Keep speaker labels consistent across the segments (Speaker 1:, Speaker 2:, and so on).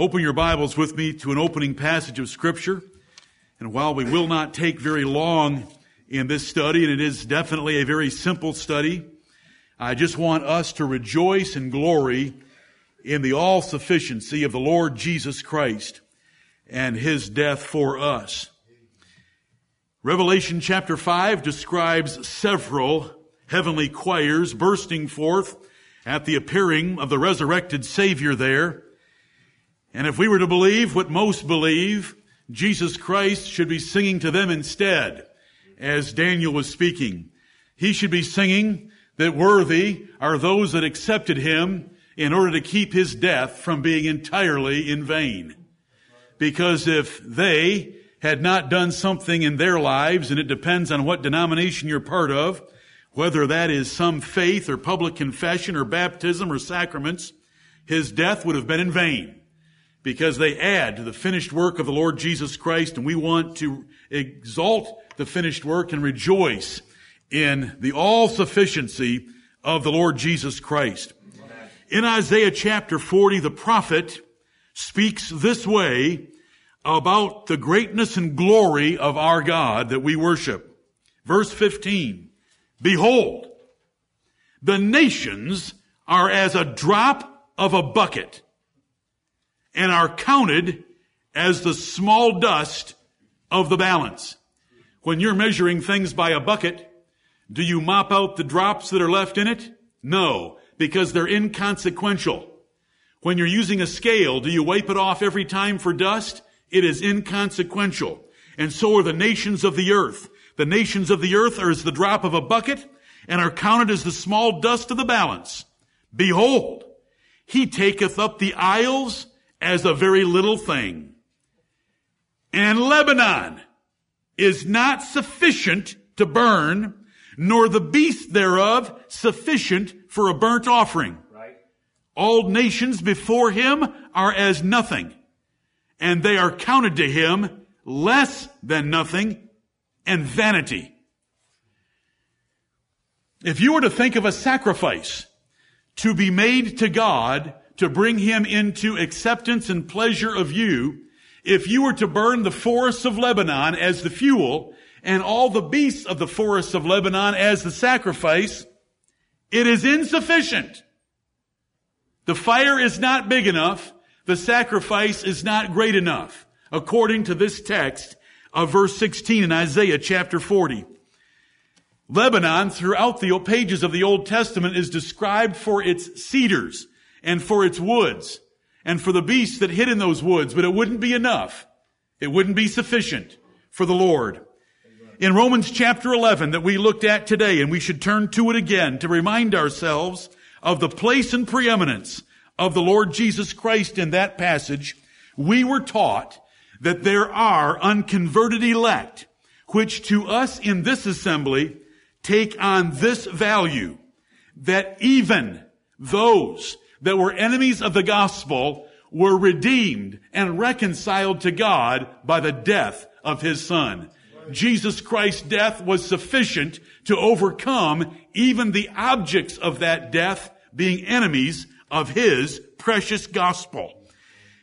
Speaker 1: Open your Bibles with me to an opening passage of Scripture. And while we will not take very long in this study, and it is definitely a very simple study, I just want us to rejoice and glory in the all sufficiency of the Lord Jesus Christ and His death for us. Revelation chapter 5 describes several heavenly choirs bursting forth at the appearing of the resurrected Savior there. And if we were to believe what most believe, Jesus Christ should be singing to them instead, as Daniel was speaking. He should be singing that worthy are those that accepted him in order to keep his death from being entirely in vain. Because if they had not done something in their lives, and it depends on what denomination you're part of, whether that is some faith or public confession or baptism or sacraments, his death would have been in vain because they add to the finished work of the Lord Jesus Christ and we want to exalt the finished work and rejoice in the all sufficiency of the Lord Jesus Christ. In Isaiah chapter 40, the prophet speaks this way about the greatness and glory of our God that we worship. Verse 15, behold, the nations are as a drop of a bucket and are counted as the small dust of the balance. When you're measuring things by a bucket, do you mop out the drops that are left in it? No, because they're inconsequential. When you're using a scale, do you wipe it off every time for dust? It is inconsequential. And so are the nations of the earth. The nations of the earth are as the drop of a bucket and are counted as the small dust of the balance. Behold, he taketh up the isles as a very little thing. And Lebanon is not sufficient to burn, nor the beast thereof sufficient for a burnt offering. Right. All nations before him are as nothing, and they are counted to him less than nothing and vanity. If you were to think of a sacrifice to be made to God to bring him into acceptance and pleasure of you, if you were to burn the forests of Lebanon as the fuel and all the beasts of the forests of Lebanon as the sacrifice, it is insufficient. The fire is not big enough. The sacrifice is not great enough, according to this text of verse 16 in Isaiah chapter 40. Lebanon, throughout the pages of the Old Testament, is described for its cedars and for its woods and for the beasts that hid in those woods, but it wouldn't be enough. It wouldn't be sufficient for the Lord. In Romans chapter 11 that we looked at today, and we should turn to it again to remind ourselves of the place and preeminence of the Lord Jesus Christ in that passage, we were taught that there are unconverted elect, which to us in this assembly take on this value, that even those that were enemies of the gospel were redeemed and reconciled to God by the death of his son. Jesus Christ's death was sufficient to overcome even the objects of that death being enemies of his precious gospel.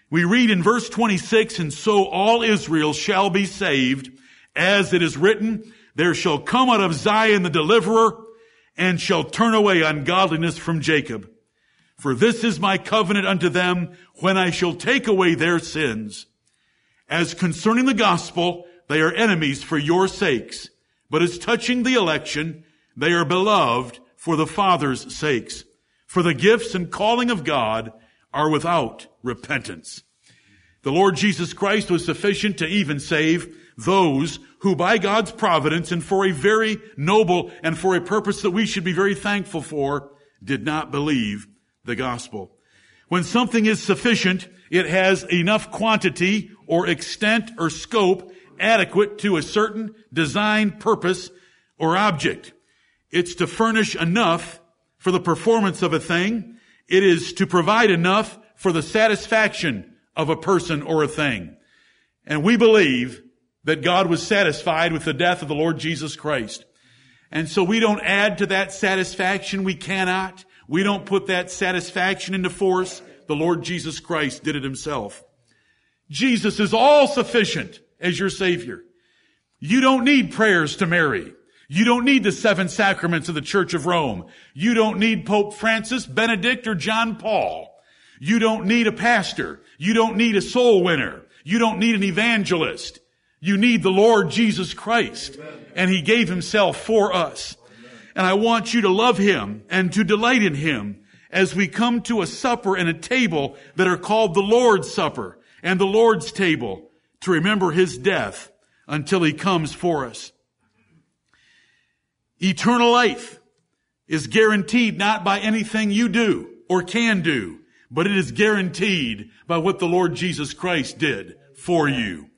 Speaker 1: We read in verse 26, and so all Israel shall be saved, as it is written, there shall come out of Zion the deliverer, and shall turn away ungodliness from Jacob. For this is my covenant unto them when I shall take away their sins. As concerning the gospel, they are enemies for your sakes. But as touching the election, they are beloved for the Father's sakes. For the gifts and calling of God are without repentance. The Lord Jesus Christ was sufficient to even save those who by God's providence and for a very noble and for a purpose that we should be very thankful for did not believe the gospel. When something is sufficient, it has enough quantity or extent or scope adequate to a certain design, purpose, or object. It's to furnish enough for the performance of a thing. It is to provide enough for the satisfaction of a person or a thing. And we believe that God was satisfied with the death of the Lord Jesus Christ. And so we don't add to that satisfaction. We cannot. We don't put that satisfaction into force. The Lord Jesus Christ did it himself. Jesus is all sufficient as your Savior. You don't need prayers to Mary. You don't need the seven sacraments of the Church of Rome. You don't need Pope Francis, Benedict, or John Paul. You don't need a pastor. You don't need a soul winner. You don't need an evangelist. You need the Lord Jesus Christ. And He gave Himself for us. And I want you to love Him and to delight in Him as we come to a supper and a table that are called the Lord's Supper and the Lord's table to remember His death until He comes for us. Eternal life is guaranteed not by anything you do or can do, but it is guaranteed by what the Lord Jesus Christ did for you.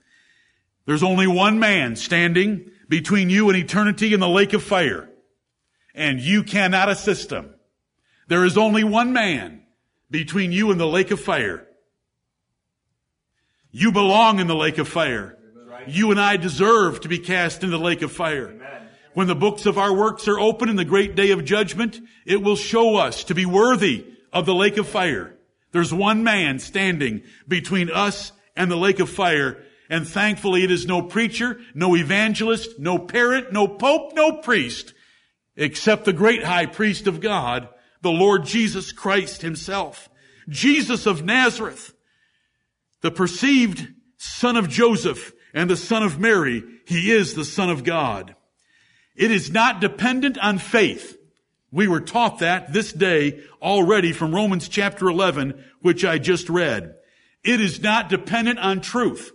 Speaker 1: There's only one man standing between you and eternity in the lake of fire, and you cannot assist him. There is only one man between you and the lake of fire. You belong in the lake of fire. You and I deserve to be cast in the lake of fire. When the books of our works are open in the great day of judgment, it will show us to be worthy of the lake of fire. There's one man standing between us and the lake of fire. And thankfully it is no preacher, no evangelist, no parent, no pope, no priest, except the great high priest of God, the Lord Jesus Christ himself. Jesus of Nazareth, the perceived son of Joseph and the son of Mary. He is the son of God. It is not dependent on faith. We were taught that this day already from Romans chapter 11, which I just read. It is not dependent on truth.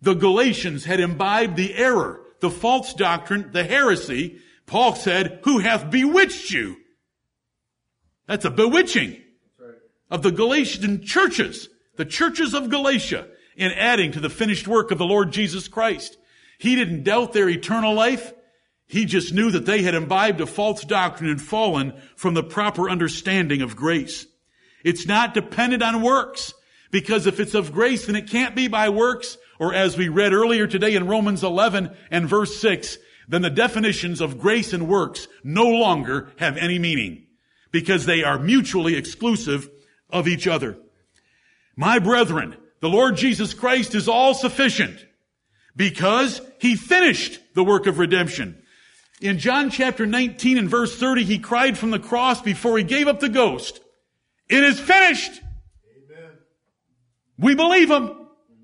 Speaker 1: The Galatians had imbibed the error, the false doctrine, the heresy. Paul said, who hath bewitched you? That's a bewitching of the Galatian churches, the churches of Galatia, in adding to the finished work of the Lord Jesus Christ. He didn't doubt their eternal life. He just knew that they had imbibed a false doctrine and fallen from the proper understanding of grace. It's not dependent on works, because if it's of grace, then it can't be by works, or as we read earlier today in Romans 11 and verse 6, then the definitions of grace and works no longer have any meaning, because they are mutually exclusive of each other. My brethren, the Lord Jesus Christ is all sufficient, because He finished the work of redemption. In John chapter 19 and verse 30, he cried from the cross before he gave up the ghost. It is finished. Amen. We believe him.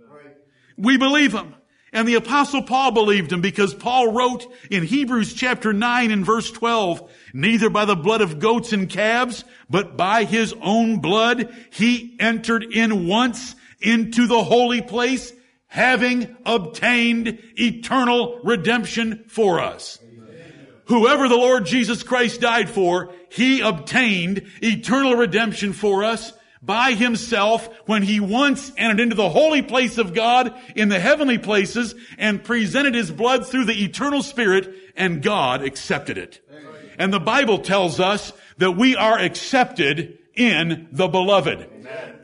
Speaker 1: Right. We believe him. And the apostle Paul believed him because Paul wrote in Hebrews chapter 9 and verse 12, neither by the blood of goats and calves, but by his own blood, he entered in once into the holy place, having obtained eternal redemption for us. Whoever the Lord Jesus Christ died for, He obtained eternal redemption for us by Himself when He once entered into the holy place of God in the heavenly places and presented His blood through the eternal Spirit and God accepted it. And the Bible tells us that we are accepted in the beloved.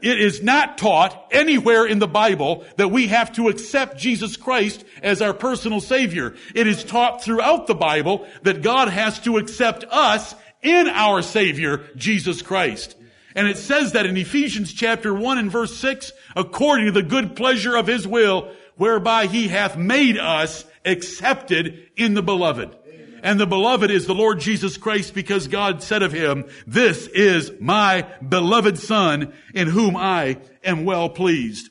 Speaker 1: It is not taught anywhere in the Bible that we have to accept Jesus Christ as our personal Savior. It is taught throughout the Bible that God has to accept us in our Savior, Jesus Christ. And it says that in Ephesians chapter 1 and verse 6, according to the good pleasure of His will, whereby He hath made us accepted in the beloved. And the beloved is the Lord Jesus Christ because God said of him, this is my beloved son in whom I am well pleased.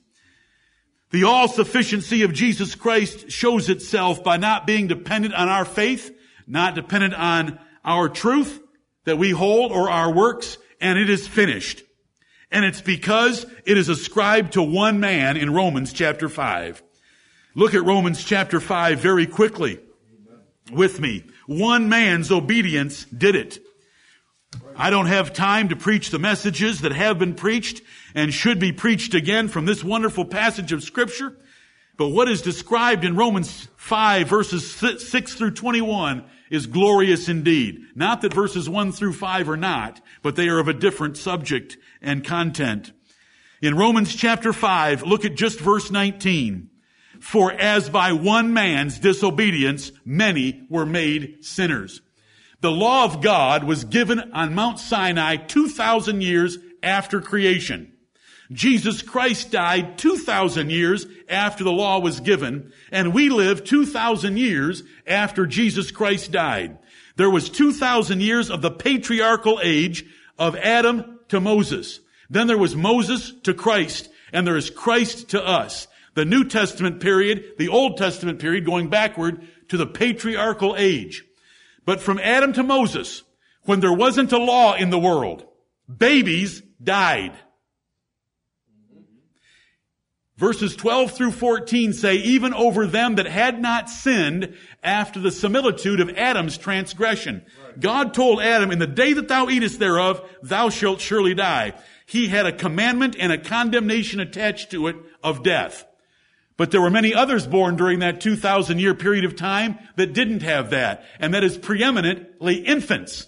Speaker 1: The all sufficiency of Jesus Christ shows itself by not being dependent on our faith, not dependent on our truth that we hold or our works, and it is finished. And it's because it is ascribed to one man in Romans chapter 5. Look at Romans chapter 5 very quickly with me. One man's obedience did it. I don't have time to preach the messages that have been preached and should be preached again from this wonderful passage of scripture. But what is described in Romans 5 verses 6 through 21 is glorious indeed. Not that verses 1 through 5 are not, but they are of a different subject and content. In Romans chapter 5, look at just verse 19. For as by one man's disobedience, many were made sinners. The law of God was given on Mount Sinai 2,000 years after creation. Jesus Christ died 2,000 years after the law was given, and we live 2,000 years after Jesus Christ died. There was 2,000 years of the patriarchal age of Adam to Moses. Then there was Moses to Christ, and there is Christ to us. The New Testament period, the Old Testament period going backward to the patriarchal age. But from Adam to Moses, when there wasn't a law in the world, babies died. Verses 12 through 14 say, even over them that had not sinned after the similitude of Adam's transgression. Right. God told Adam, in the day that thou eatest thereof, thou shalt surely die. He had a commandment and a condemnation attached to it of death. But there were many others born during that 2,000 year period of time that didn't have that. And that is preeminently infants.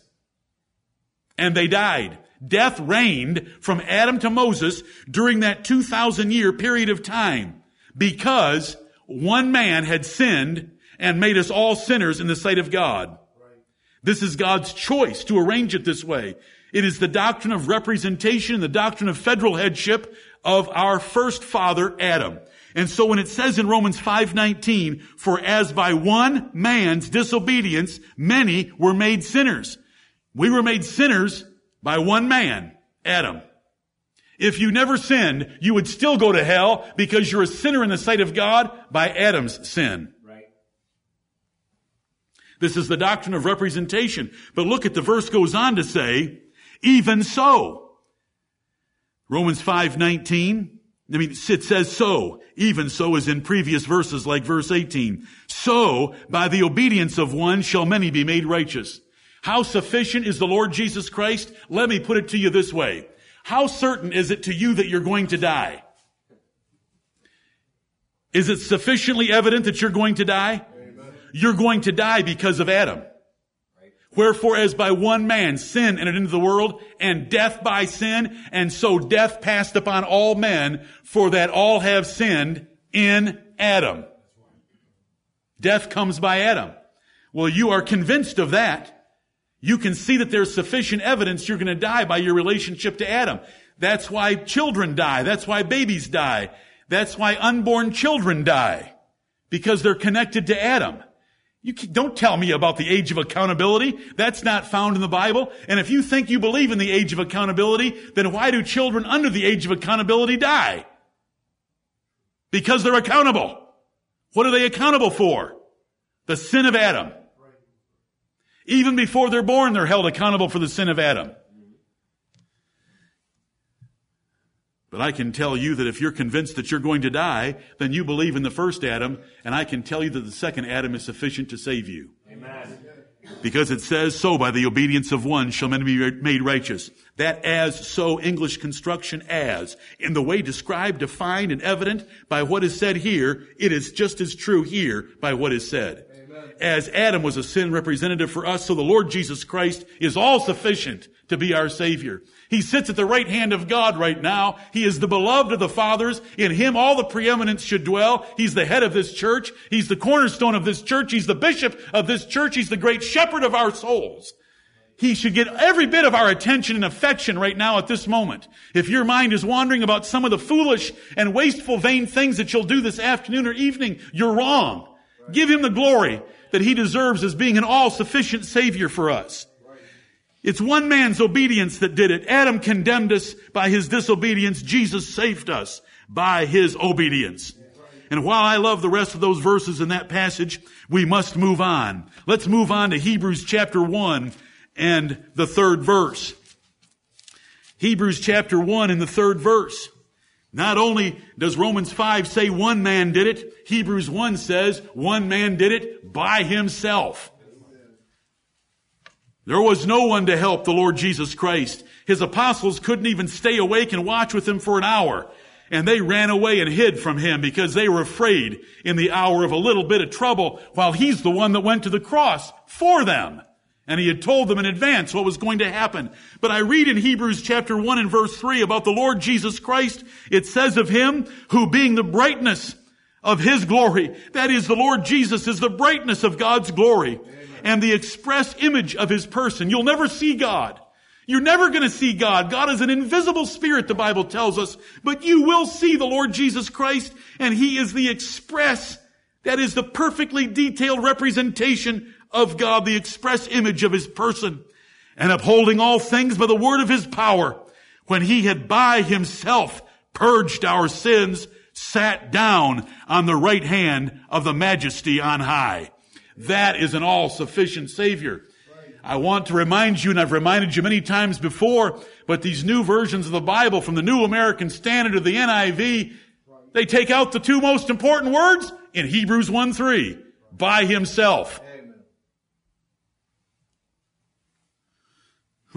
Speaker 1: And they died. Death reigned from Adam to Moses during that 2,000 year period of time because one man had sinned and made us all sinners in the sight of God. This is God's choice to arrange it this way. It is the doctrine of representation, the doctrine of federal headship of our first father, Adam. And so when it says in Romans 5:19, for as by one man's disobedience many were made sinners. We were made sinners by one man, Adam. If you never sinned, you would still go to hell because you're a sinner in the sight of God by Adam's sin. Right. This is the doctrine of representation. But look at the verse goes on to say, even so. Romans 5:19 I mean, it says so. Even so as in previous verses like verse 18. So, by the obedience of one shall many be made righteous. How sufficient is the Lord Jesus Christ? Let me put it to you this way. How certain is it to you that you're going to die? Is it sufficiently evident that you're going to die? Amen. You're going to die because of Adam. Wherefore as by one man sin entered into the world and death by sin and so death passed upon all men for that all have sinned in Adam. Death comes by Adam. Well, you are convinced of that you can see that there's sufficient evidence you're going to die by your relationship to Adam. That's why children die. That's why babies die. That's why unborn children die. Because they're connected to Adam. You don't tell me about the age of accountability. That's not found in the Bible. And if you think you believe in the age of accountability, then why do children under the age of accountability die? Because they're accountable. What are they accountable for? The sin of Adam. Even before they're born, they're held accountable for the sin of Adam. But I can tell you that if you're convinced that you're going to die, then you believe in the first Adam, and I can tell you that the second Adam is sufficient to save you. Amen. Because it says, so by the obedience of one shall many be made righteous. That as, so, English construction as, in the way described, defined, and evident by what is said here, it is just as true here by what is said as Adam was a sin representative for us, so the Lord Jesus Christ is all sufficient to be our Savior. He sits at the right hand of God right now. He is the beloved of the fathers. In Him all the preeminence should dwell. He's the head of this church. He's the cornerstone of this church. He's the bishop of this church. He's the great shepherd of our souls. He should get every bit of our attention and affection right now at this moment. If your mind is wandering about some of the foolish and wasteful vain things that you'll do this afternoon or evening, you're wrong. Give Him the glory that he deserves as being an all-sufficient Savior for us. It's one man's obedience that did it. Adam condemned us by his disobedience. Jesus saved us by his obedience. And while I love the rest of those verses in that passage, we must move on. Let's move on to Hebrews chapter 1 and the third verse. Hebrews chapter 1 and the third verse. Not only does Romans 5 say one man did it, Hebrews 1 says one man did it by himself. There was no one to help the Lord Jesus Christ. His apostles couldn't even stay awake and watch with him for an hour. And they ran away and hid from him because they were afraid in the hour of a little bit of trouble while he's the one that went to the cross for them. And he had told them in advance what was going to happen. But I read in Hebrews chapter 1 and verse 3 about the Lord Jesus Christ. It says of him, who being the brightness of his glory, that is, the Lord Jesus is the brightness of God's glory Amen. and the express image of his person. You'll never see God. You're never going to see God. God is an invisible spirit, the Bible tells us, but you will see the Lord Jesus Christ, and He is the express, that is the perfectly detailed representation of God, the express image of His person, and upholding all things by the word of His power, when He had by Himself purged our sins, sat down on the right hand of the majesty on high. That is an all-sufficient Savior. I want to remind you, and I've reminded you many times before, but these new versions of the Bible from the New American Standard of the NIV, they take out the two most important words in Hebrews 1 3. By himself.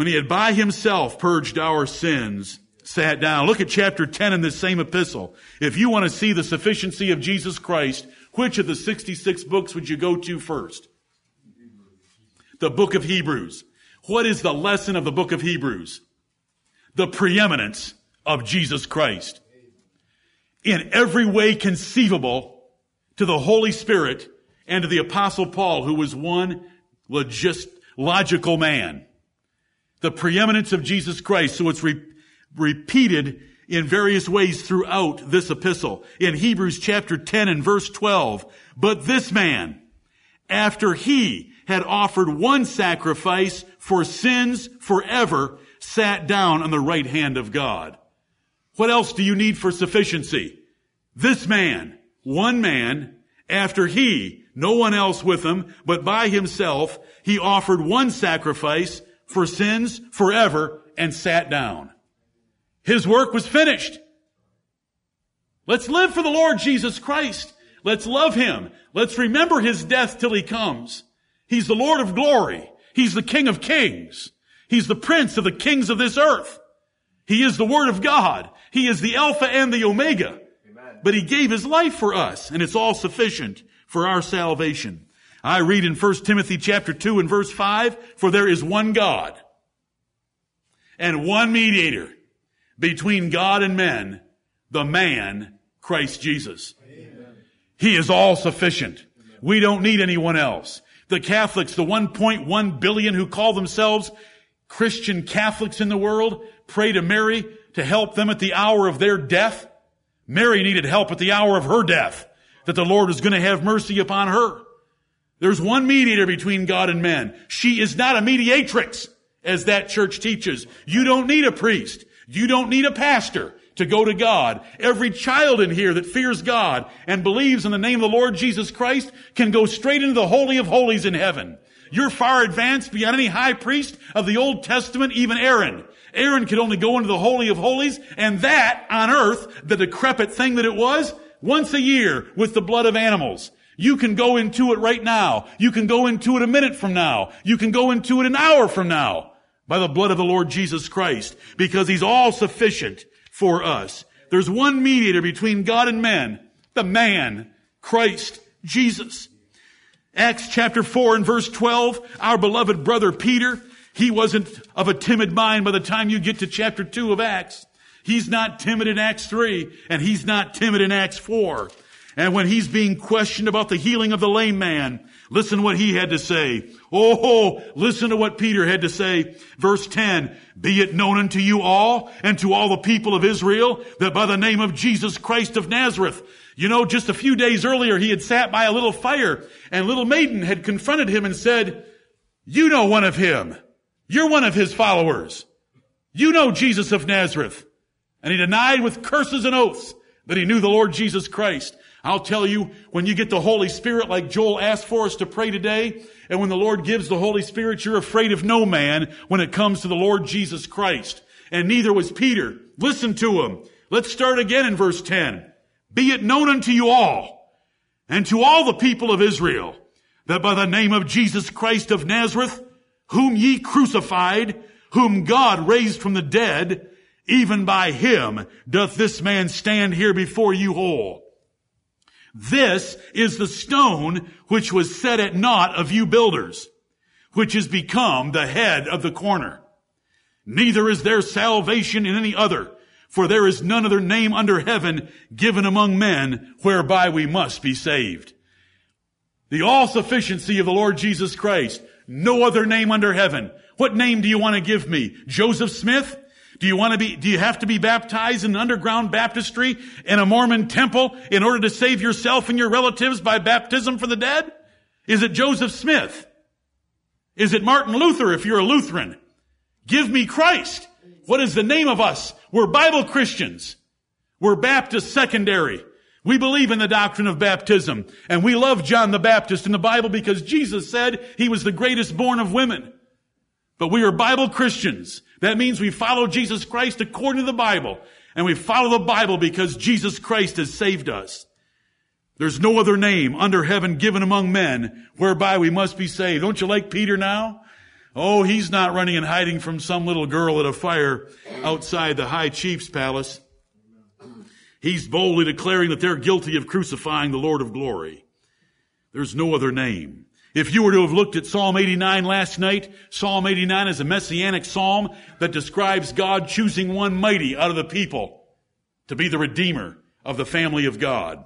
Speaker 1: When he had by himself purged our sins, sat down. Look at chapter 10 in this same epistle. If you want to see the sufficiency of Jesus Christ, which of the 66 books would you go to first? the book of Hebrews. What is the lesson of the book of Hebrews? The preeminence of Jesus Christ. In every way conceivable to the Holy Spirit and to the apostle Paul, who was one logist, logical man. The preeminence of Jesus Christ. So it's re- repeated in various ways throughout this epistle. In Hebrews chapter 10 and verse 12, but this man, after he had offered one sacrifice for sins forever, sat down on the right hand of God. What else do you need for sufficiency? This man, one man, after he, no one else with him, but by himself, he offered one sacrifice for sins forever and sat down. His work was finished. Let's live for the Lord Jesus Christ. Let's love him. Let's remember his death till he comes. He's the Lord of glory. He's the King of kings. He's the Prince of the kings of this earth. He is the Word of God. He is the Alpha and the Omega. Amen. But He gave His life for us, and it's all sufficient for our salvation. I read in 1 Timothy chapter 2 and verse 5, for there is one God and one mediator between God and men, the man, Christ Jesus. Amen. He is all sufficient. We don't need anyone else the Catholics, the 1.1 billion who call themselves Christian Catholics in the world, pray to Mary to help them at the hour of their death. Mary needed help at the hour of her death, that the Lord was going to have mercy upon her. There's one mediator between God and men. She is not a mediatrix, as that church teaches. You don't need a priest. You don't need a pastor to go to God. Every child in here that fears God and believes in the name of the Lord Jesus Christ can go straight into the Holy of Holies in heaven. You're far advanced beyond any high priest of the Old Testament, even Aaron. Aaron could only go into the Holy of Holies, and that on earth, the decrepit thing that it was, once a year with the blood of animals. You can go into it right now. You can go into it a minute from now. You can go into it an hour from now by the blood of the Lord Jesus Christ because He's all sufficient for us. There's one mediator between God and man, the man, Christ Jesus. Acts chapter 4 and verse 12, our beloved brother Peter, he wasn't of a timid mind by the time you get to chapter 2 of Acts. He's not timid in Acts 3, and he's not timid in Acts 4. And when he's being questioned about the healing of the lame man, listen what he had to say. Oh, listen to what Peter had to say. Verse 10, be it known unto you all and to all the people of Israel that by the name of Jesus Christ of Nazareth, you know, just a few days earlier, he had sat by a little fire and little maiden had confronted him and said, you know one of him. You're one of his followers. You know Jesus of Nazareth. And he denied with curses and oaths that he knew the Lord Jesus Christ. I'll tell you, when you get the Holy Spirit like Joel asked for us to pray today, and when the Lord gives the Holy Spirit, you're afraid of no man when it comes to the Lord Jesus Christ. And neither was Peter. Listen to him. Let's start again in verse 10. Be it known unto you all, and to all the people of Israel, that by the name of Jesus Christ of Nazareth, whom ye crucified, whom God raised from the dead, even by him doth this man stand here before you whole. This is the stone which was set at naught of you builders, which has become the head of the corner. Neither is there salvation in any other, for there is none other name under heaven given among men whereby we must be saved. The all sufficiency of the Lord Jesus Christ, no other name under heaven What name do you want to give me? Joseph Smith? Do you want to be, do you have to be baptized in an underground baptistry in a Mormon temple in order to save yourself and your relatives by baptism for the dead? Is it Joseph Smith? Is it Martin Luther if you're a Lutheran? Give me Christ. What is the name of us? We're Bible Christians. We're Baptist secondary. We believe in the doctrine of baptism and we love John the Baptist in the Bible because Jesus said he was the greatest born of women. But we are Bible Christians. That means we follow Jesus Christ according to the Bible. And we follow the Bible because Jesus Christ has saved us. There's no other name under heaven given among men whereby we must be saved. Don't you like Peter now? Oh, he's not running and hiding from some little girl at a fire outside the high chief's palace. He's boldly declaring that they're guilty of crucifying the Lord of glory. There's no other name. If you were to have looked at Psalm 89 last night, Psalm 89 is a messianic psalm that describes God choosing one mighty out of the people to be the redeemer of the family of God.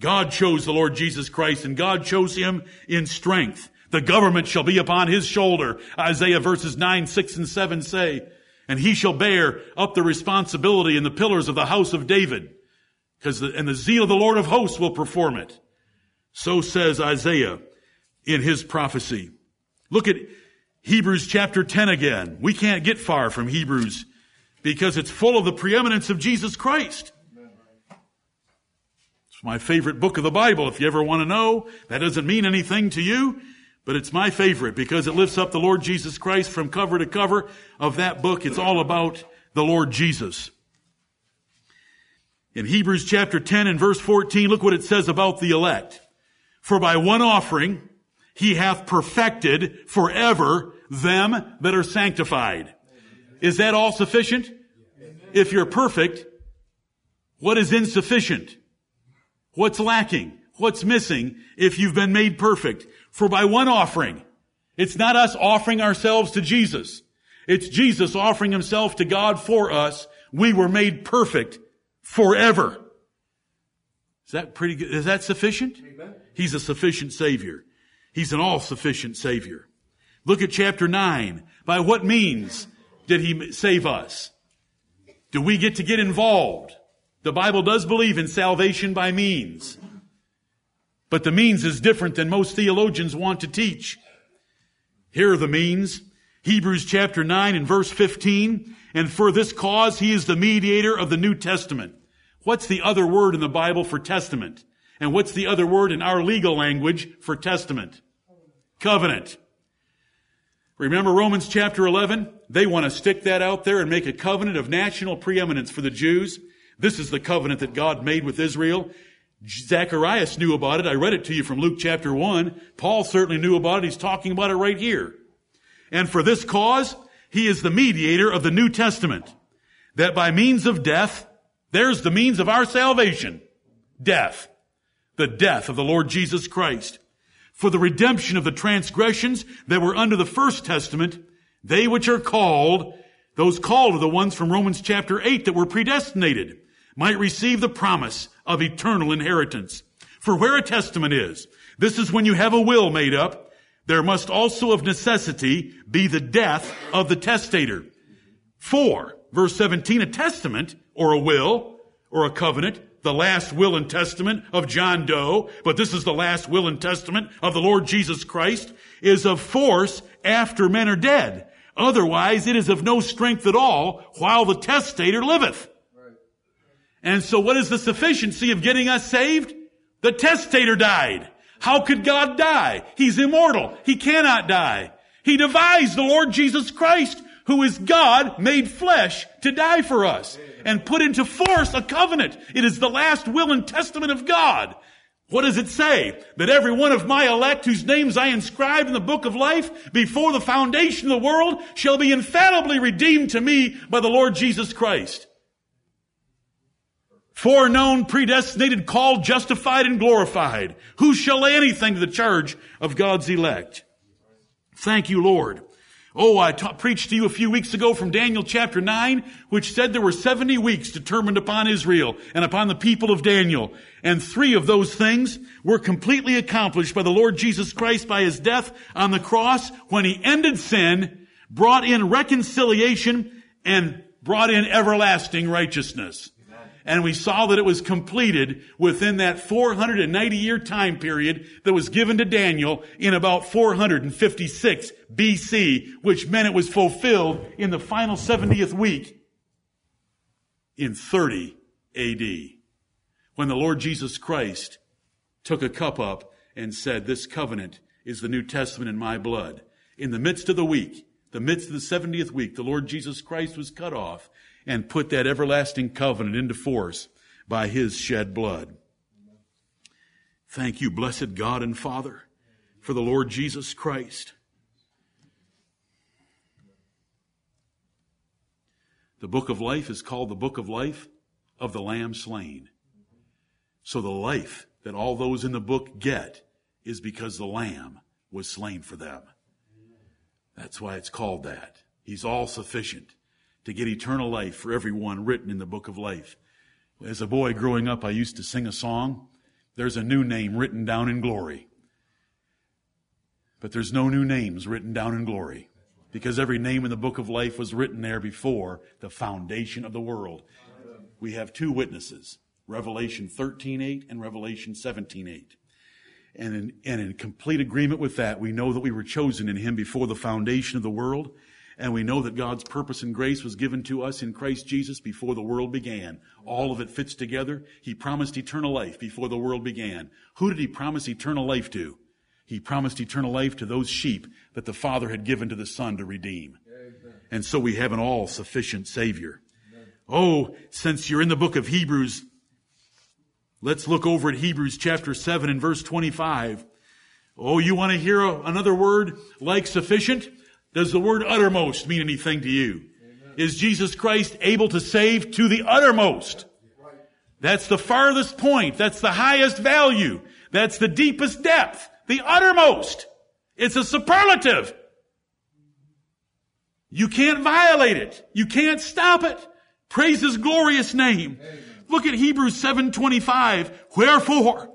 Speaker 1: God chose the Lord Jesus Christ and God chose him in strength. The government shall be upon his shoulder. Isaiah verses 9, 6, and 7 say, and he shall bear up the responsibility in the pillars of the house of David. Because and the zeal of the Lord of hosts will perform it. So says Isaiah in his prophecy. Look at Hebrews chapter 10 again. We can't get far from Hebrews because it's full of the preeminence of Jesus Christ. It's my favorite book of the Bible. If you ever want to know, that doesn't mean anything to you, but it's my favorite because it lifts up the Lord Jesus Christ from cover to cover of that book. It's all about the Lord Jesus. In Hebrews chapter 10 and verse 14, look what it says about the elect. For by one offering, he hath perfected forever them that are sanctified. Is that all sufficient? If you're perfect, what is insufficient? What's lacking? What's missing if you've been made perfect? For by one offering, it's not us offering ourselves to Jesus. It's Jesus offering himself to God for us. We were made perfect forever. Is that pretty good? Is that sufficient? Amen. He's a sufficient Savior. He's an all-sufficient Savior. Look at chapter 9. By what means did He save us? Do we get to get involved? The Bible does believe in salvation by means. But the means is different than most theologians want to teach. Here are the means. Hebrews chapter 9 and verse 15. And for this cause he is the mediator of the New Testament. What's the other word in the Bible for testament? And what's the other word in our legal language for testament? Covenant. Remember Romans chapter 11? They want to stick that out there and make a covenant of national preeminence for the Jews. This is the covenant that God made with Israel. Zacharias knew about it. I read it to you from Luke chapter 1. Paul certainly knew about it. He's talking about it right here. And for this cause, he is the mediator of the New Testament, that by means of death, there's the means of our salvation. Death the death of the Lord Jesus Christ. For the redemption of the transgressions that were under the first testament, they which are called, those called are the ones from Romans chapter 8 that were predestinated, might receive the promise of eternal inheritance. For where a testament is, this is when you have a will made up, there must also of necessity be the death of the testator. For, verse 17, a testament, or a will, or a covenant, the last will and testament of John Doe, but this is the last will and testament of the Lord Jesus Christ, is of force after men are dead. Otherwise, it is of no strength at all while the testator liveth. And so what is the sufficiency of getting us saved? The testator died. How could God die? He's immortal. He cannot die. He devised the Lord Jesus Christ, who is God made flesh to die for us and put into force a covenant. It is the last will and testament of God. What does it say? That every one of my elect whose names I inscribe in the book of life before the foundation of the world shall be infallibly redeemed to me by the Lord Jesus Christ. Foreknown, predestinated, called, justified, and glorified. Who shall lay anything to the charge of God's elect? Thank you, Lord. Oh, I ta- preached to you a few weeks ago from Daniel chapter 9, which said there were 70 weeks determined upon Israel and upon the people of Daniel. And three of those things were completely accomplished by the Lord Jesus Christ by his death on the cross when he ended sin brought in reconciliation and brought in everlasting righteousness. And we saw that it was completed within that 490 year time period that was given to Daniel in about 456 BC, which meant it was fulfilled in the final 70th week in 30 AD. When the Lord Jesus Christ took a cup up and said, this covenant is the New Testament in my blood. In the midst of the week, the midst of the 70th week, the Lord Jesus Christ was cut off and put that everlasting covenant into force by his shed blood. Thank you, blessed God and Father, for the Lord Jesus Christ. The book of life is called the book of life of the Lamb slain. So the life that all those in the book get is because the Lamb was slain for them. That's why it's called that. He's all sufficient to get eternal life for everyone written in the book of life. As a boy growing up, I used to sing a song. There's a new name written down in glory. But there's no new names written down in glory because every name in the book of life was written there before the foundation of the world. We have two witnesses, Revelation 13:8 and Revelation 17:8. And in, and in complete agreement with that, we know that we were chosen in him before the foundation of the world and we know that God's purpose and grace was given to us in Christ Jesus before the world began. All of it fits together. He promised eternal life before the world began. Who did he promise eternal life to? He promised eternal life to those sheep that the Father had given to the Son to redeem. And so we have an all sufficient Savior. Oh, since you're in the book of Hebrews, let's look over at Hebrews chapter 7 and verse 25. Oh, you want to hear another word like sufficient? Does the word uttermost mean anything to you? Amen. Is Jesus Christ able to save to the uttermost? That's the farthest point. That's the highest value. That's the deepest depth. The uttermost. It's a superlative. You can't violate it. You can't stop it. Praise His glorious name. Amen. Look at Hebrews 7:25. Wherefore,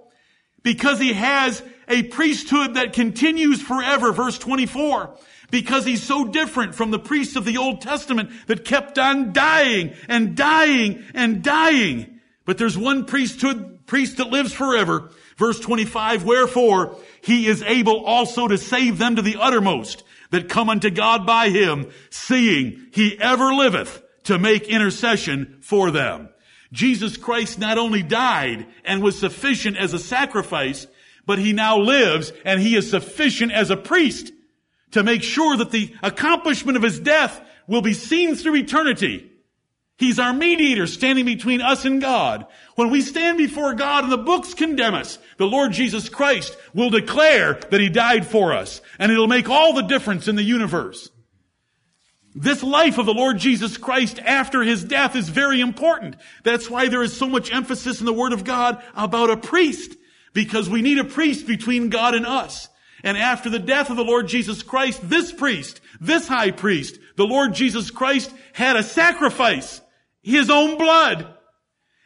Speaker 1: because He has a priesthood that continues forever, verse 24 because he's so different from the priests of the Old Testament that kept on dying and dying and dying. But there's one priesthood, priest that lives forever. Verse 25, wherefore he is able also to save them to the uttermost that come unto God by him, seeing he ever liveth to make intercession for them. Jesus Christ not only died and was sufficient as a sacrifice, but he now lives and he is sufficient as a priest to make sure that the accomplishment of his death will be seen through eternity. He's our mediator standing between us and God. When we stand before God and the books condemn us, the Lord Jesus Christ will declare that He died for us and it'll make all the difference in the universe. This life of the Lord Jesus Christ after His death is very important. That's why there is so much emphasis in the Word of God about a priest because we need a priest between God and us. And after the death of the Lord Jesus Christ, this priest, this high priest, the Lord Jesus Christ had a sacrifice, his own blood.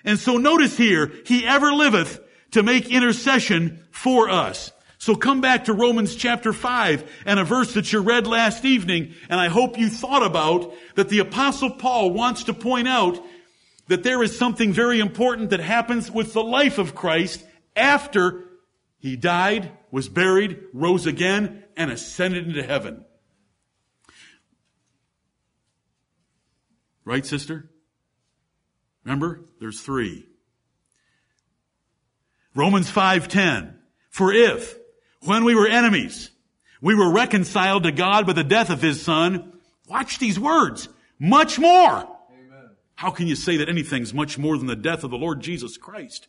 Speaker 1: And so notice here, he ever liveth to make intercession for us. So come back to Romans chapter 5 and a verse that you read last evening, and I hope you thought about that the apostle Paul wants to point out that there is something very important that happens with the life of Christ after he died, was buried, rose again, and ascended into heaven. Right, sister? Remember? There's three. Romans 5:10. For if, when we were enemies, we were reconciled to God by the death of his son, watch these words, much more. Amen. How can you say that anything's much more than the death of the Lord Jesus Christ?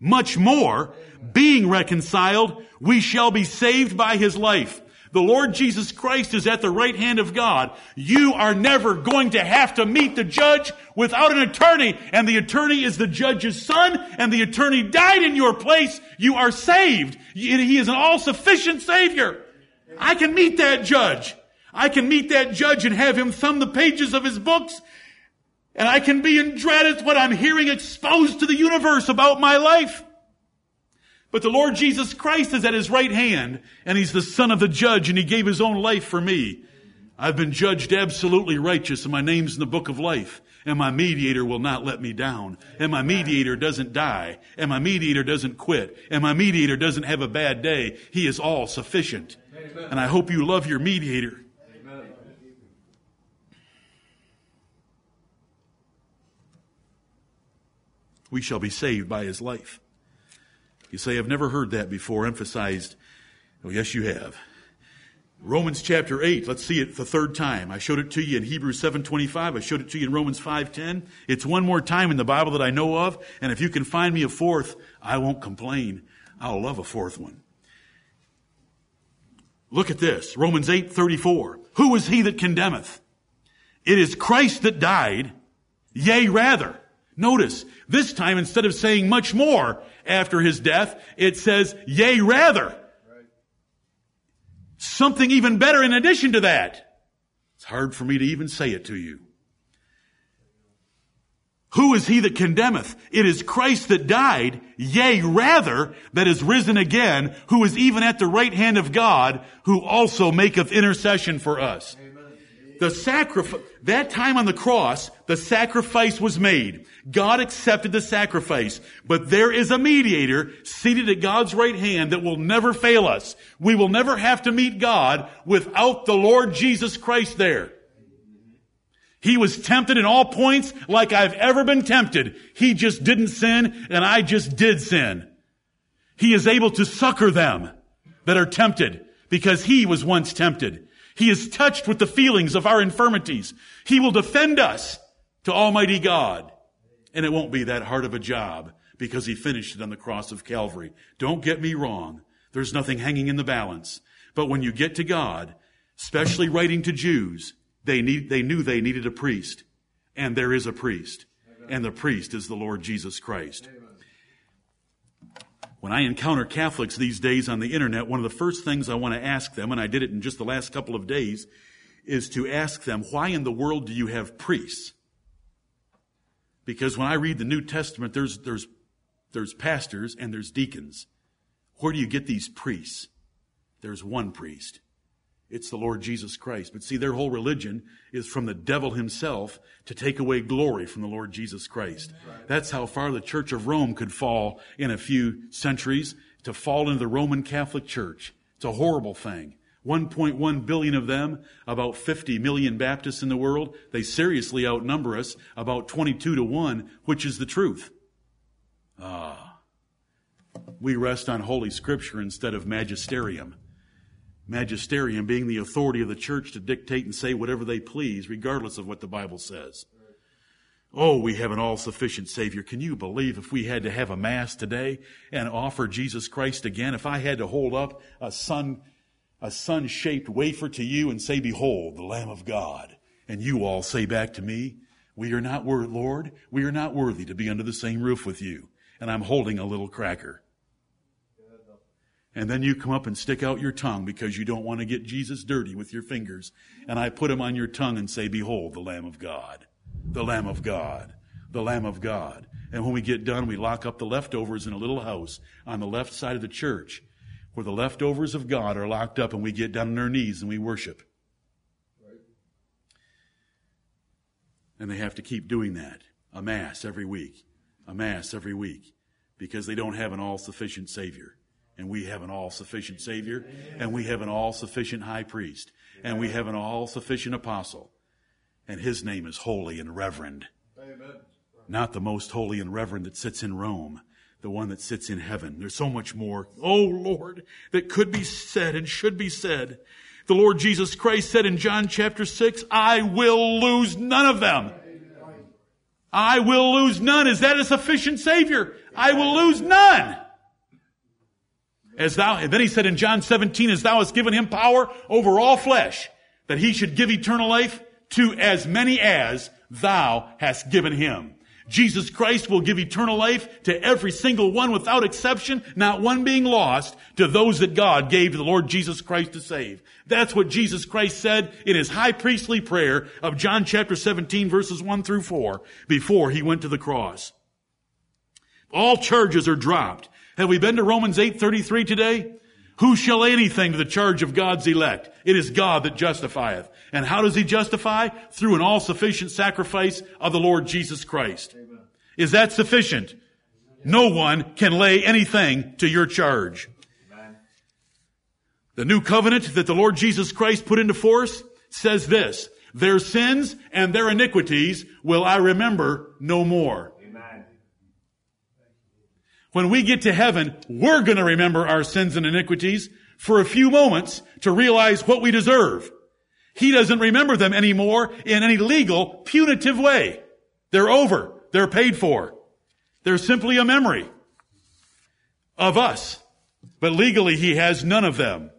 Speaker 1: Much more, being reconciled, we shall be saved by his life. The Lord Jesus Christ is at the right hand of God. You are never going to have to meet the judge without an attorney, and the attorney is the judge's son, and the attorney died in your place. You are saved. He is an all-sufficient Savior. I can meet that judge. I can meet that judge and have him thumb the pages of his books and I can be in dread at what I'm hearing exposed to the universe about my life. But the Lord Jesus Christ is at his right hand, and he's the son of the judge, and he gave his own life for me. I've been judged absolutely righteous and my name's in the book of life. And my mediator will not let me down. And my mediator doesn't die. And my mediator doesn't quit. And my mediator doesn't have a bad day. He is all sufficient. And I hope you love your mediator. We shall be saved by his life. You say, I've never heard that before emphasized. Oh, yes, you have. Romans chapter 8, let's see it the third time. I showed it to you in Hebrews 7:25. I showed it to you in Romans 5:10. It's one more time in the Bible that I know of, and if you can find me a fourth, I won't complain. I'll love a fourth one. Look at this. Romans 8:34. Who is he that condemneth? It is Christ that died, yea rather. Notice, this time instead of saying much more after his death, it says, yea rather something even better in addition to that. It's hard for me to even say it to you. Who is he that condemneth? It is Christ that died, yea, rather, that is risen again, who is even at the right hand of God, who also maketh intercession for us. The sacrifice, that time on the cross, the sacrifice was made. God accepted the sacrifice, but there is a mediator seated at God's right hand that will never fail us. We will never have to meet God without the Lord Jesus Christ there. He was tempted in all points like I've ever been tempted. He just didn't sin and I just did sin. He is able to succor them that are tempted because he was once tempted. He is touched with the feelings of our infirmities. He will defend us to Almighty God. And it won't be that hard of a job because he finished it on the cross of Calvary. Don't get me wrong. There's nothing hanging in the balance. But when you get to God, especially writing to Jews, they need, they knew they needed a priest. And there is a priest. And the priest is the Lord Jesus Christ. When I encounter Catholics these days on the internet, one of the first things I want to ask them, and I did it in just the last couple of days, is to ask them, why in the world do you have priests? Because when I read the New Testament, there's, there's, there's pastors and there's deacons. Where do you get these priests? There's one priest. It's the Lord Jesus Christ. But see, their whole religion is from the devil himself to take away glory from the Lord Jesus Christ. That's how far the Church of Rome could fall in a few centuries to fall into the Roman Catholic Church. It's a horrible thing. 1.1 billion of them, about 50 million Baptists in the world. They seriously outnumber us about 22 to 1, which is the truth. Ah. We rest on Holy Scripture instead of magisterium magisterium being the authority of the church to dictate and say whatever they please, regardless of what the Bible says. Oh, we have an all-sufficient Savior. Can you believe if we had to have a Mass today and offer Jesus Christ again? If I had to hold up a sun, a sun-shaped wafer to you and say, behold, the Lamb of God. And you all say back to me, we are not worthy, Lord, we are not worthy to be under the same roof with you. And I'm holding a little cracker and then you come up and stick out your tongue because you don't want to get Jesus dirty with your fingers. And I put him on your tongue and say, Behold, the Lamb of God, the Lamb of God, the Lamb of God. And when we get done, we lock up the leftovers in a little house on the left side of the church where the leftovers of God are locked up and we get down on our knees and we worship. And they have to keep doing that. A Mass every week. A Mass every week. Because they don't have an all sufficient Savior and we have an all sufficient Savior, and we have an all sufficient high priest, and we have an all sufficient apostle, and his name is holy and reverend. Not the most holy and reverend that sits in Rome, the one that sits in heaven. There's so much more, oh Lord, that could be said and should be said. The Lord Jesus Christ said in John chapter 6, I will lose none of them. I will lose none. Is that a sufficient Savior? I will lose none as thou, and then he said in John 17, as thou hast given him power over all flesh, that he should give eternal life to as many as thou hast given him. Jesus Christ will give eternal life to every single one without exception, not one being lost, to those that God gave to the Lord Jesus Christ to save. That's what Jesus Christ said in his high priestly prayer of John chapter 17 verses 1 through 4 before he went to the cross. All charges are dropped. Have we been to Romans 8:33 today? Who shall lay anything to the charge of God's elect? It is God that justifieth. And how does he justify? Through an all-sufficient sacrifice of the Lord Jesus Christ. Amen. Is that sufficient? No one can lay anything to your charge. Amen. The new covenant that the Lord Jesus Christ put into force says this, their sins and their iniquities will I remember no more. When we get to heaven, we're going to remember our sins and iniquities for a few moments to realize what we deserve. He doesn't remember them anymore in any legal, punitive way. They're over. They're paid for. They're simply a memory of us. But legally, he has none of them.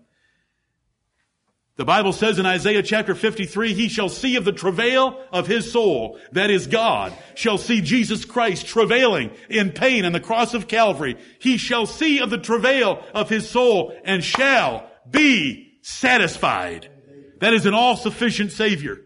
Speaker 1: The Bible says in Isaiah chapter 53, he shall see of the travail of his soul, that is God, shall see Jesus Christ travailing in pain on the cross of Calvary. He shall see of the travail of his soul and shall be satisfied. That is an all-sufficient Savior.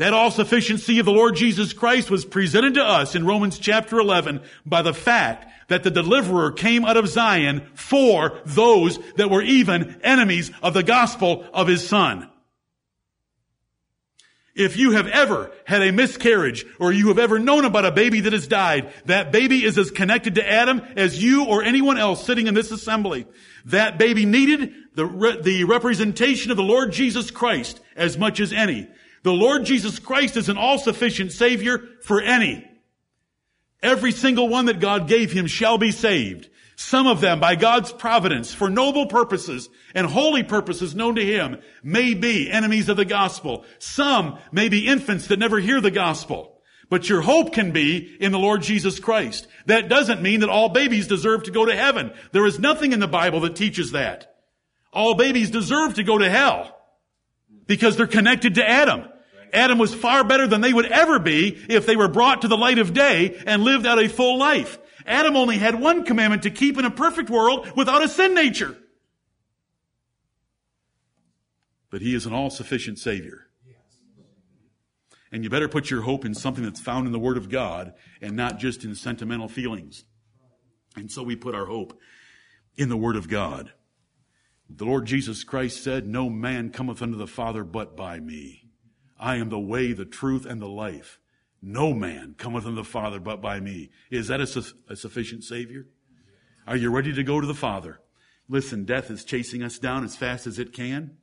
Speaker 1: That all-sufficiency of the Lord Jesus Christ was presented to us in Romans chapter 11 by the fact that the deliverer came out of Zion for those that were even enemies of the gospel of his son. If you have ever had a miscarriage or you have ever known about a baby that has died, that baby is as connected to Adam as you or anyone else sitting in this assembly. That baby needed the, re- the representation of the Lord Jesus Christ as much as any. The Lord Jesus Christ is an all-sufficient Savior for any. Every single one that God gave him shall be saved. Some of them by God's providence for noble purposes and holy purposes known to him may be enemies of the gospel. Some may be infants that never hear the gospel. But your hope can be in the Lord Jesus Christ. That doesn't mean that all babies deserve to go to heaven. There is nothing in the Bible that teaches that. All babies deserve to go to hell because they're connected to Adam. Adam was far better than they would ever be if they were brought to the light of day and lived out a full life. Adam only had one commandment to keep in a perfect world without a sin nature. But he is an all-sufficient Savior. And you better put your hope in something that's found in the Word of God and not just in sentimental feelings. And so we put our hope in the Word of God. The Lord Jesus Christ said, No man cometh unto the Father but by me. I am the way, the truth, and the life. No man cometh unto the Father but by me. Is that a, su- a sufficient Savior? Are you ready to go to the Father? Listen, death is chasing us down as fast as it can,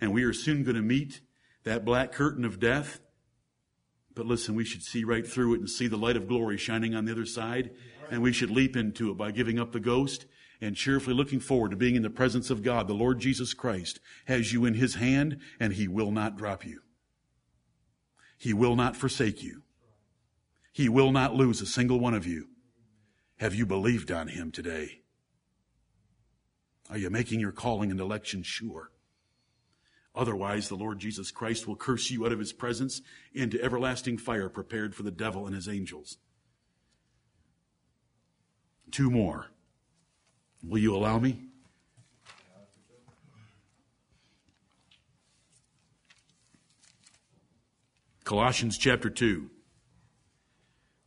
Speaker 1: and we are soon going to meet that black curtain of death. But listen, we should see right through it and see the light of glory shining on the other side, and we should leap into it by giving up the ghost and cheerfully looking forward to being in the presence of God. The Lord Jesus Christ has you in His hand, and He will not drop you. He will not forsake you. He will not lose a single one of you. Have you believed on him today? Are you making your calling and election sure? Otherwise, the Lord Jesus Christ will curse you out of his presence into everlasting fire prepared for the devil and his angels. Two more. Will you allow me? Colossians chapter 2.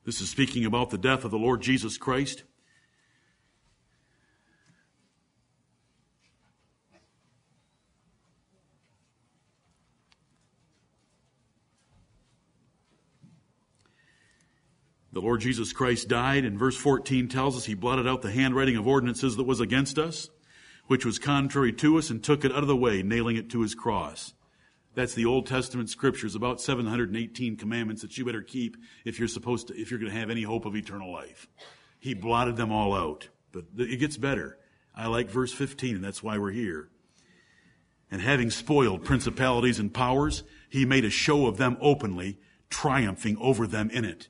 Speaker 1: This is speaking about the death of the Lord Jesus Christ. The Lord Jesus Christ died, and verse 14 tells us he blotted out the handwriting of ordinances that was against us, which was contrary to us, and took it out of the way, nailing it to his cross. That's the Old Testament scriptures, about 718 commandments that you better keep if you're supposed to, if you're going to have any hope of eternal life. He blotted them all out. But it gets better. I like verse 15, and that's why we're here. And having spoiled principalities and powers, he made a show of them openly, triumphing over them in it.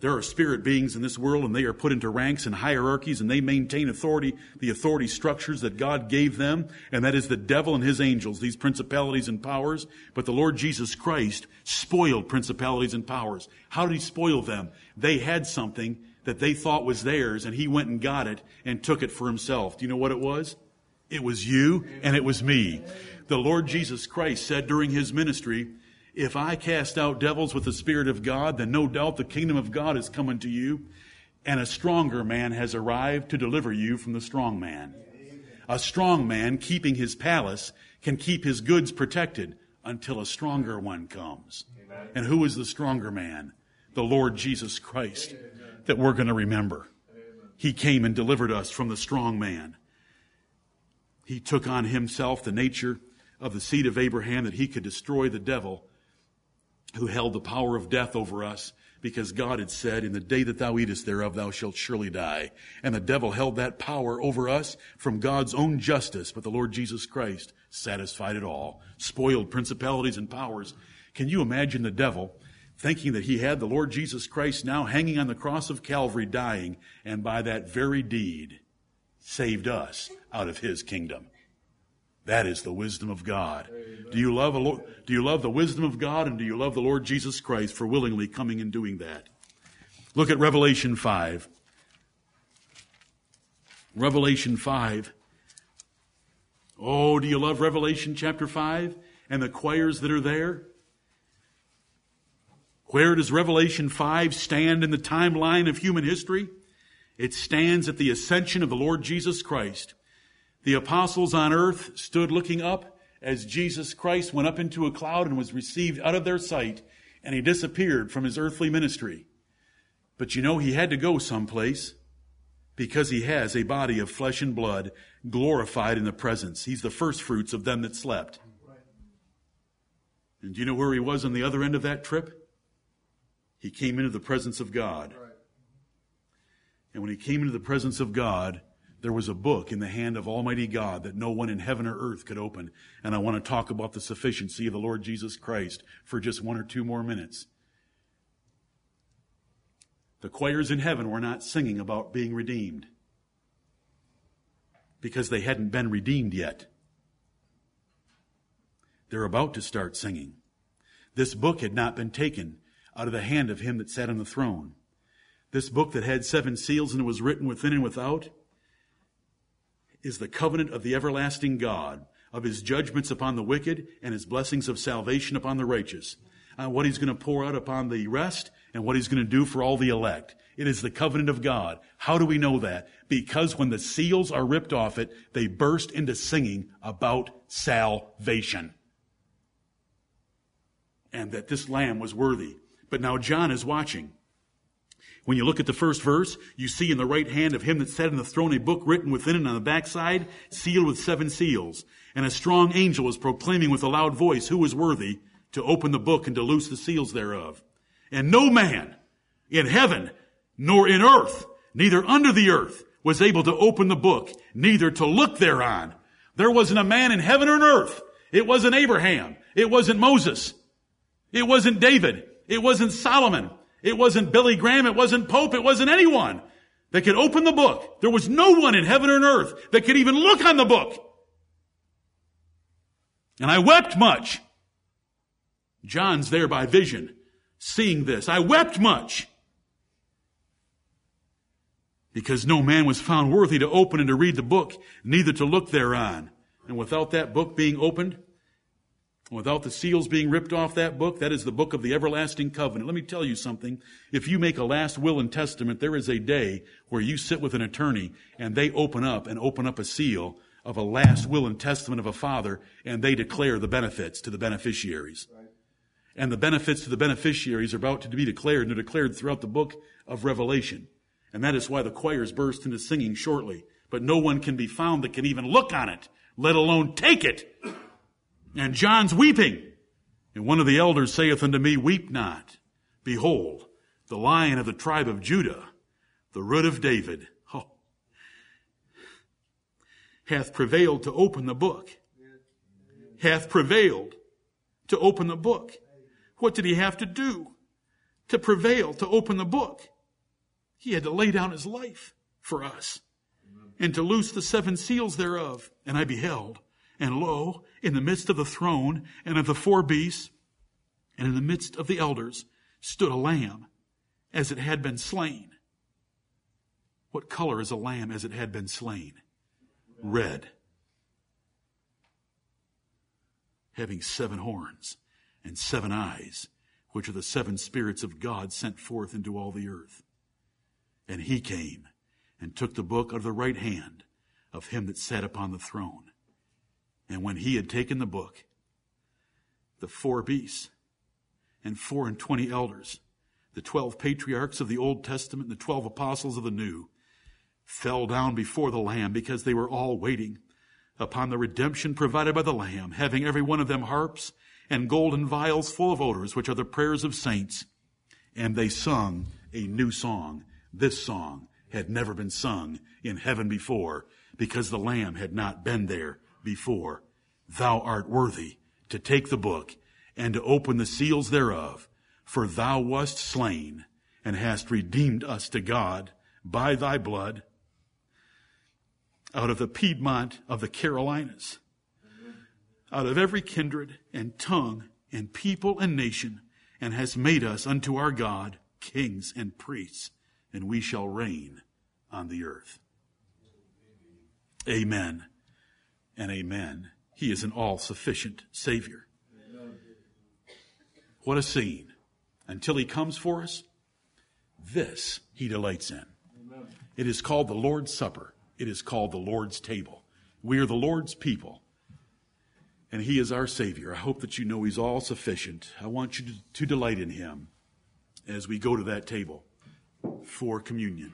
Speaker 1: There are spirit beings in this world and they are put into ranks and hierarchies and they maintain authority, the authority structures that God gave them. And that is the devil and his angels, these principalities and powers. But the Lord Jesus Christ spoiled principalities and powers. How did he spoil them? They had something that they thought was theirs and he went and got it and took it for himself. Do you know what it was? It was you and it was me. The Lord Jesus Christ said during his ministry, if I cast out devils with the Spirit of God, then no doubt the kingdom of God is coming to you, and a stronger man has arrived to deliver you from the strong man. A strong man keeping his palace can keep his goods protected until a stronger one comes. Amen. And who is the stronger man? The Lord Jesus Christ Amen. that we're going to remember. Amen. He came and delivered us from the strong man. He took on himself the nature of the seed of Abraham that he could destroy the devil who held the power of death over us because God had said, in the day that thou eatest thereof, thou shalt surely die. And the devil held that power over us from God's own justice, but the Lord Jesus Christ satisfied it all, spoiled principalities and powers. Can you imagine the devil thinking that he had the Lord Jesus Christ now hanging on the cross of Calvary dying, and by that very deed saved us out of his kingdom? That is the wisdom of God. Do you love Lord, do you love the wisdom of God and do you love the Lord Jesus Christ for willingly coming and doing that? Look at Revelation 5. Revelation 5. Oh, do you love Revelation chapter 5 and the choirs that are there? Where does Revelation 5 stand in the timeline of human history? It stands at the ascension of the Lord Jesus Christ. The apostles on earth stood looking up as Jesus Christ went up into a cloud and was received out of their sight, and he disappeared from his earthly ministry. But you know, he had to go someplace because he has a body of flesh and blood glorified in the presence. He's the first fruits of them that slept. And do you know where he was on the other end of that trip? He came into the presence of God. And when he came into the presence of God, there was a book in the hand of Almighty God that no one in heaven or earth could open. And I want to talk about the sufficiency of the Lord Jesus Christ for just one or two more minutes. The choirs in heaven were not singing about being redeemed because they hadn't been redeemed yet. They're about to start singing. This book had not been taken out of the hand of him that sat on the throne. This book that had seven seals and was written within and without is the covenant of the everlasting God, of his judgments upon the wicked and his blessings of salvation upon the righteous. Uh, what he's going to pour out upon the rest and what he's going to do for all the elect. It is the covenant of God. How do we know that? Because when the seals are ripped off it, they burst into singing about salvation. And that this lamb was worthy. But now John is watching. When you look at the first verse, you see in the right hand of him that sat on the throne a book written within it on the backside, sealed with seven seals. And a strong angel was proclaiming with a loud voice, who is worthy to open the book and to loose the seals thereof. And no man in heaven, nor in earth, neither under the earth, was able to open the book, neither to look thereon. There wasn't a man in heaven or in earth. It wasn't Abraham. It wasn't Moses. It wasn't David. It wasn't Solomon. It wasn't Billy Graham. It wasn't Pope. It wasn't anyone that could open the book. There was no one in heaven or earth that could even look on the book. And I wept much. John's there by vision, seeing this. I wept much because no man was found worthy to open and to read the book, neither to look thereon. And without that book being opened, Without the seals being ripped off that book, that is the book of the everlasting covenant. Let me tell you something. If you make a last will and testament, there is a day where you sit with an attorney and they open up and open up a seal of a last will and testament of a father and they declare the benefits to the beneficiaries. Right. And the benefits to the beneficiaries are about to be declared and they're declared throughout the book of Revelation. And that is why the choirs burst into singing shortly. But no one can be found that can even look on it, let alone take it. And John's weeping. And one of the elders saith unto me, Weep not. Behold, the lion of the tribe of Judah, the root of David, oh, hath prevailed to open the book. Hath prevailed to open the book. What did he have to do to prevail to open the book? He had to lay down his life for us and to loose the seven seals thereof. And I beheld, and lo, in the midst of the throne and of the four beasts, and in the midst of the elders, stood a lamb as it had been slain. What color is a lamb as it had been slain? Red. Having seven horns and seven eyes, which are the seven spirits of God sent forth into all the earth. And he came and took the book out of the right hand of him that sat upon the throne. And when he had taken the book, the four beasts and four and twenty elders, the twelve patriarchs of the Old Testament and the twelve apostles of the New, fell down before the Lamb because they were all waiting upon the redemption provided by the Lamb, having every one of them harps and golden vials full of odors, which are the prayers of saints. And they sung a new song. This song had never been sung in heaven before because the Lamb had not been there before. Thou art worthy to take the book and to open the seals thereof, for thou wast slain and hast redeemed us to God by thy blood out of the Piedmont of the Carolinas, out of every kindred and tongue and people and nation, and has made us unto our God kings and priests, and we shall reign on the earth. Amen and amen. He is an all sufficient Savior. What a scene. Until He comes for us, this He delights in. It is called the Lord's Supper. It is called the Lord's table. We are the Lord's people. And He is our Savior. I hope that you know He's all sufficient. I want you to, to delight in Him as we go to that table for communion.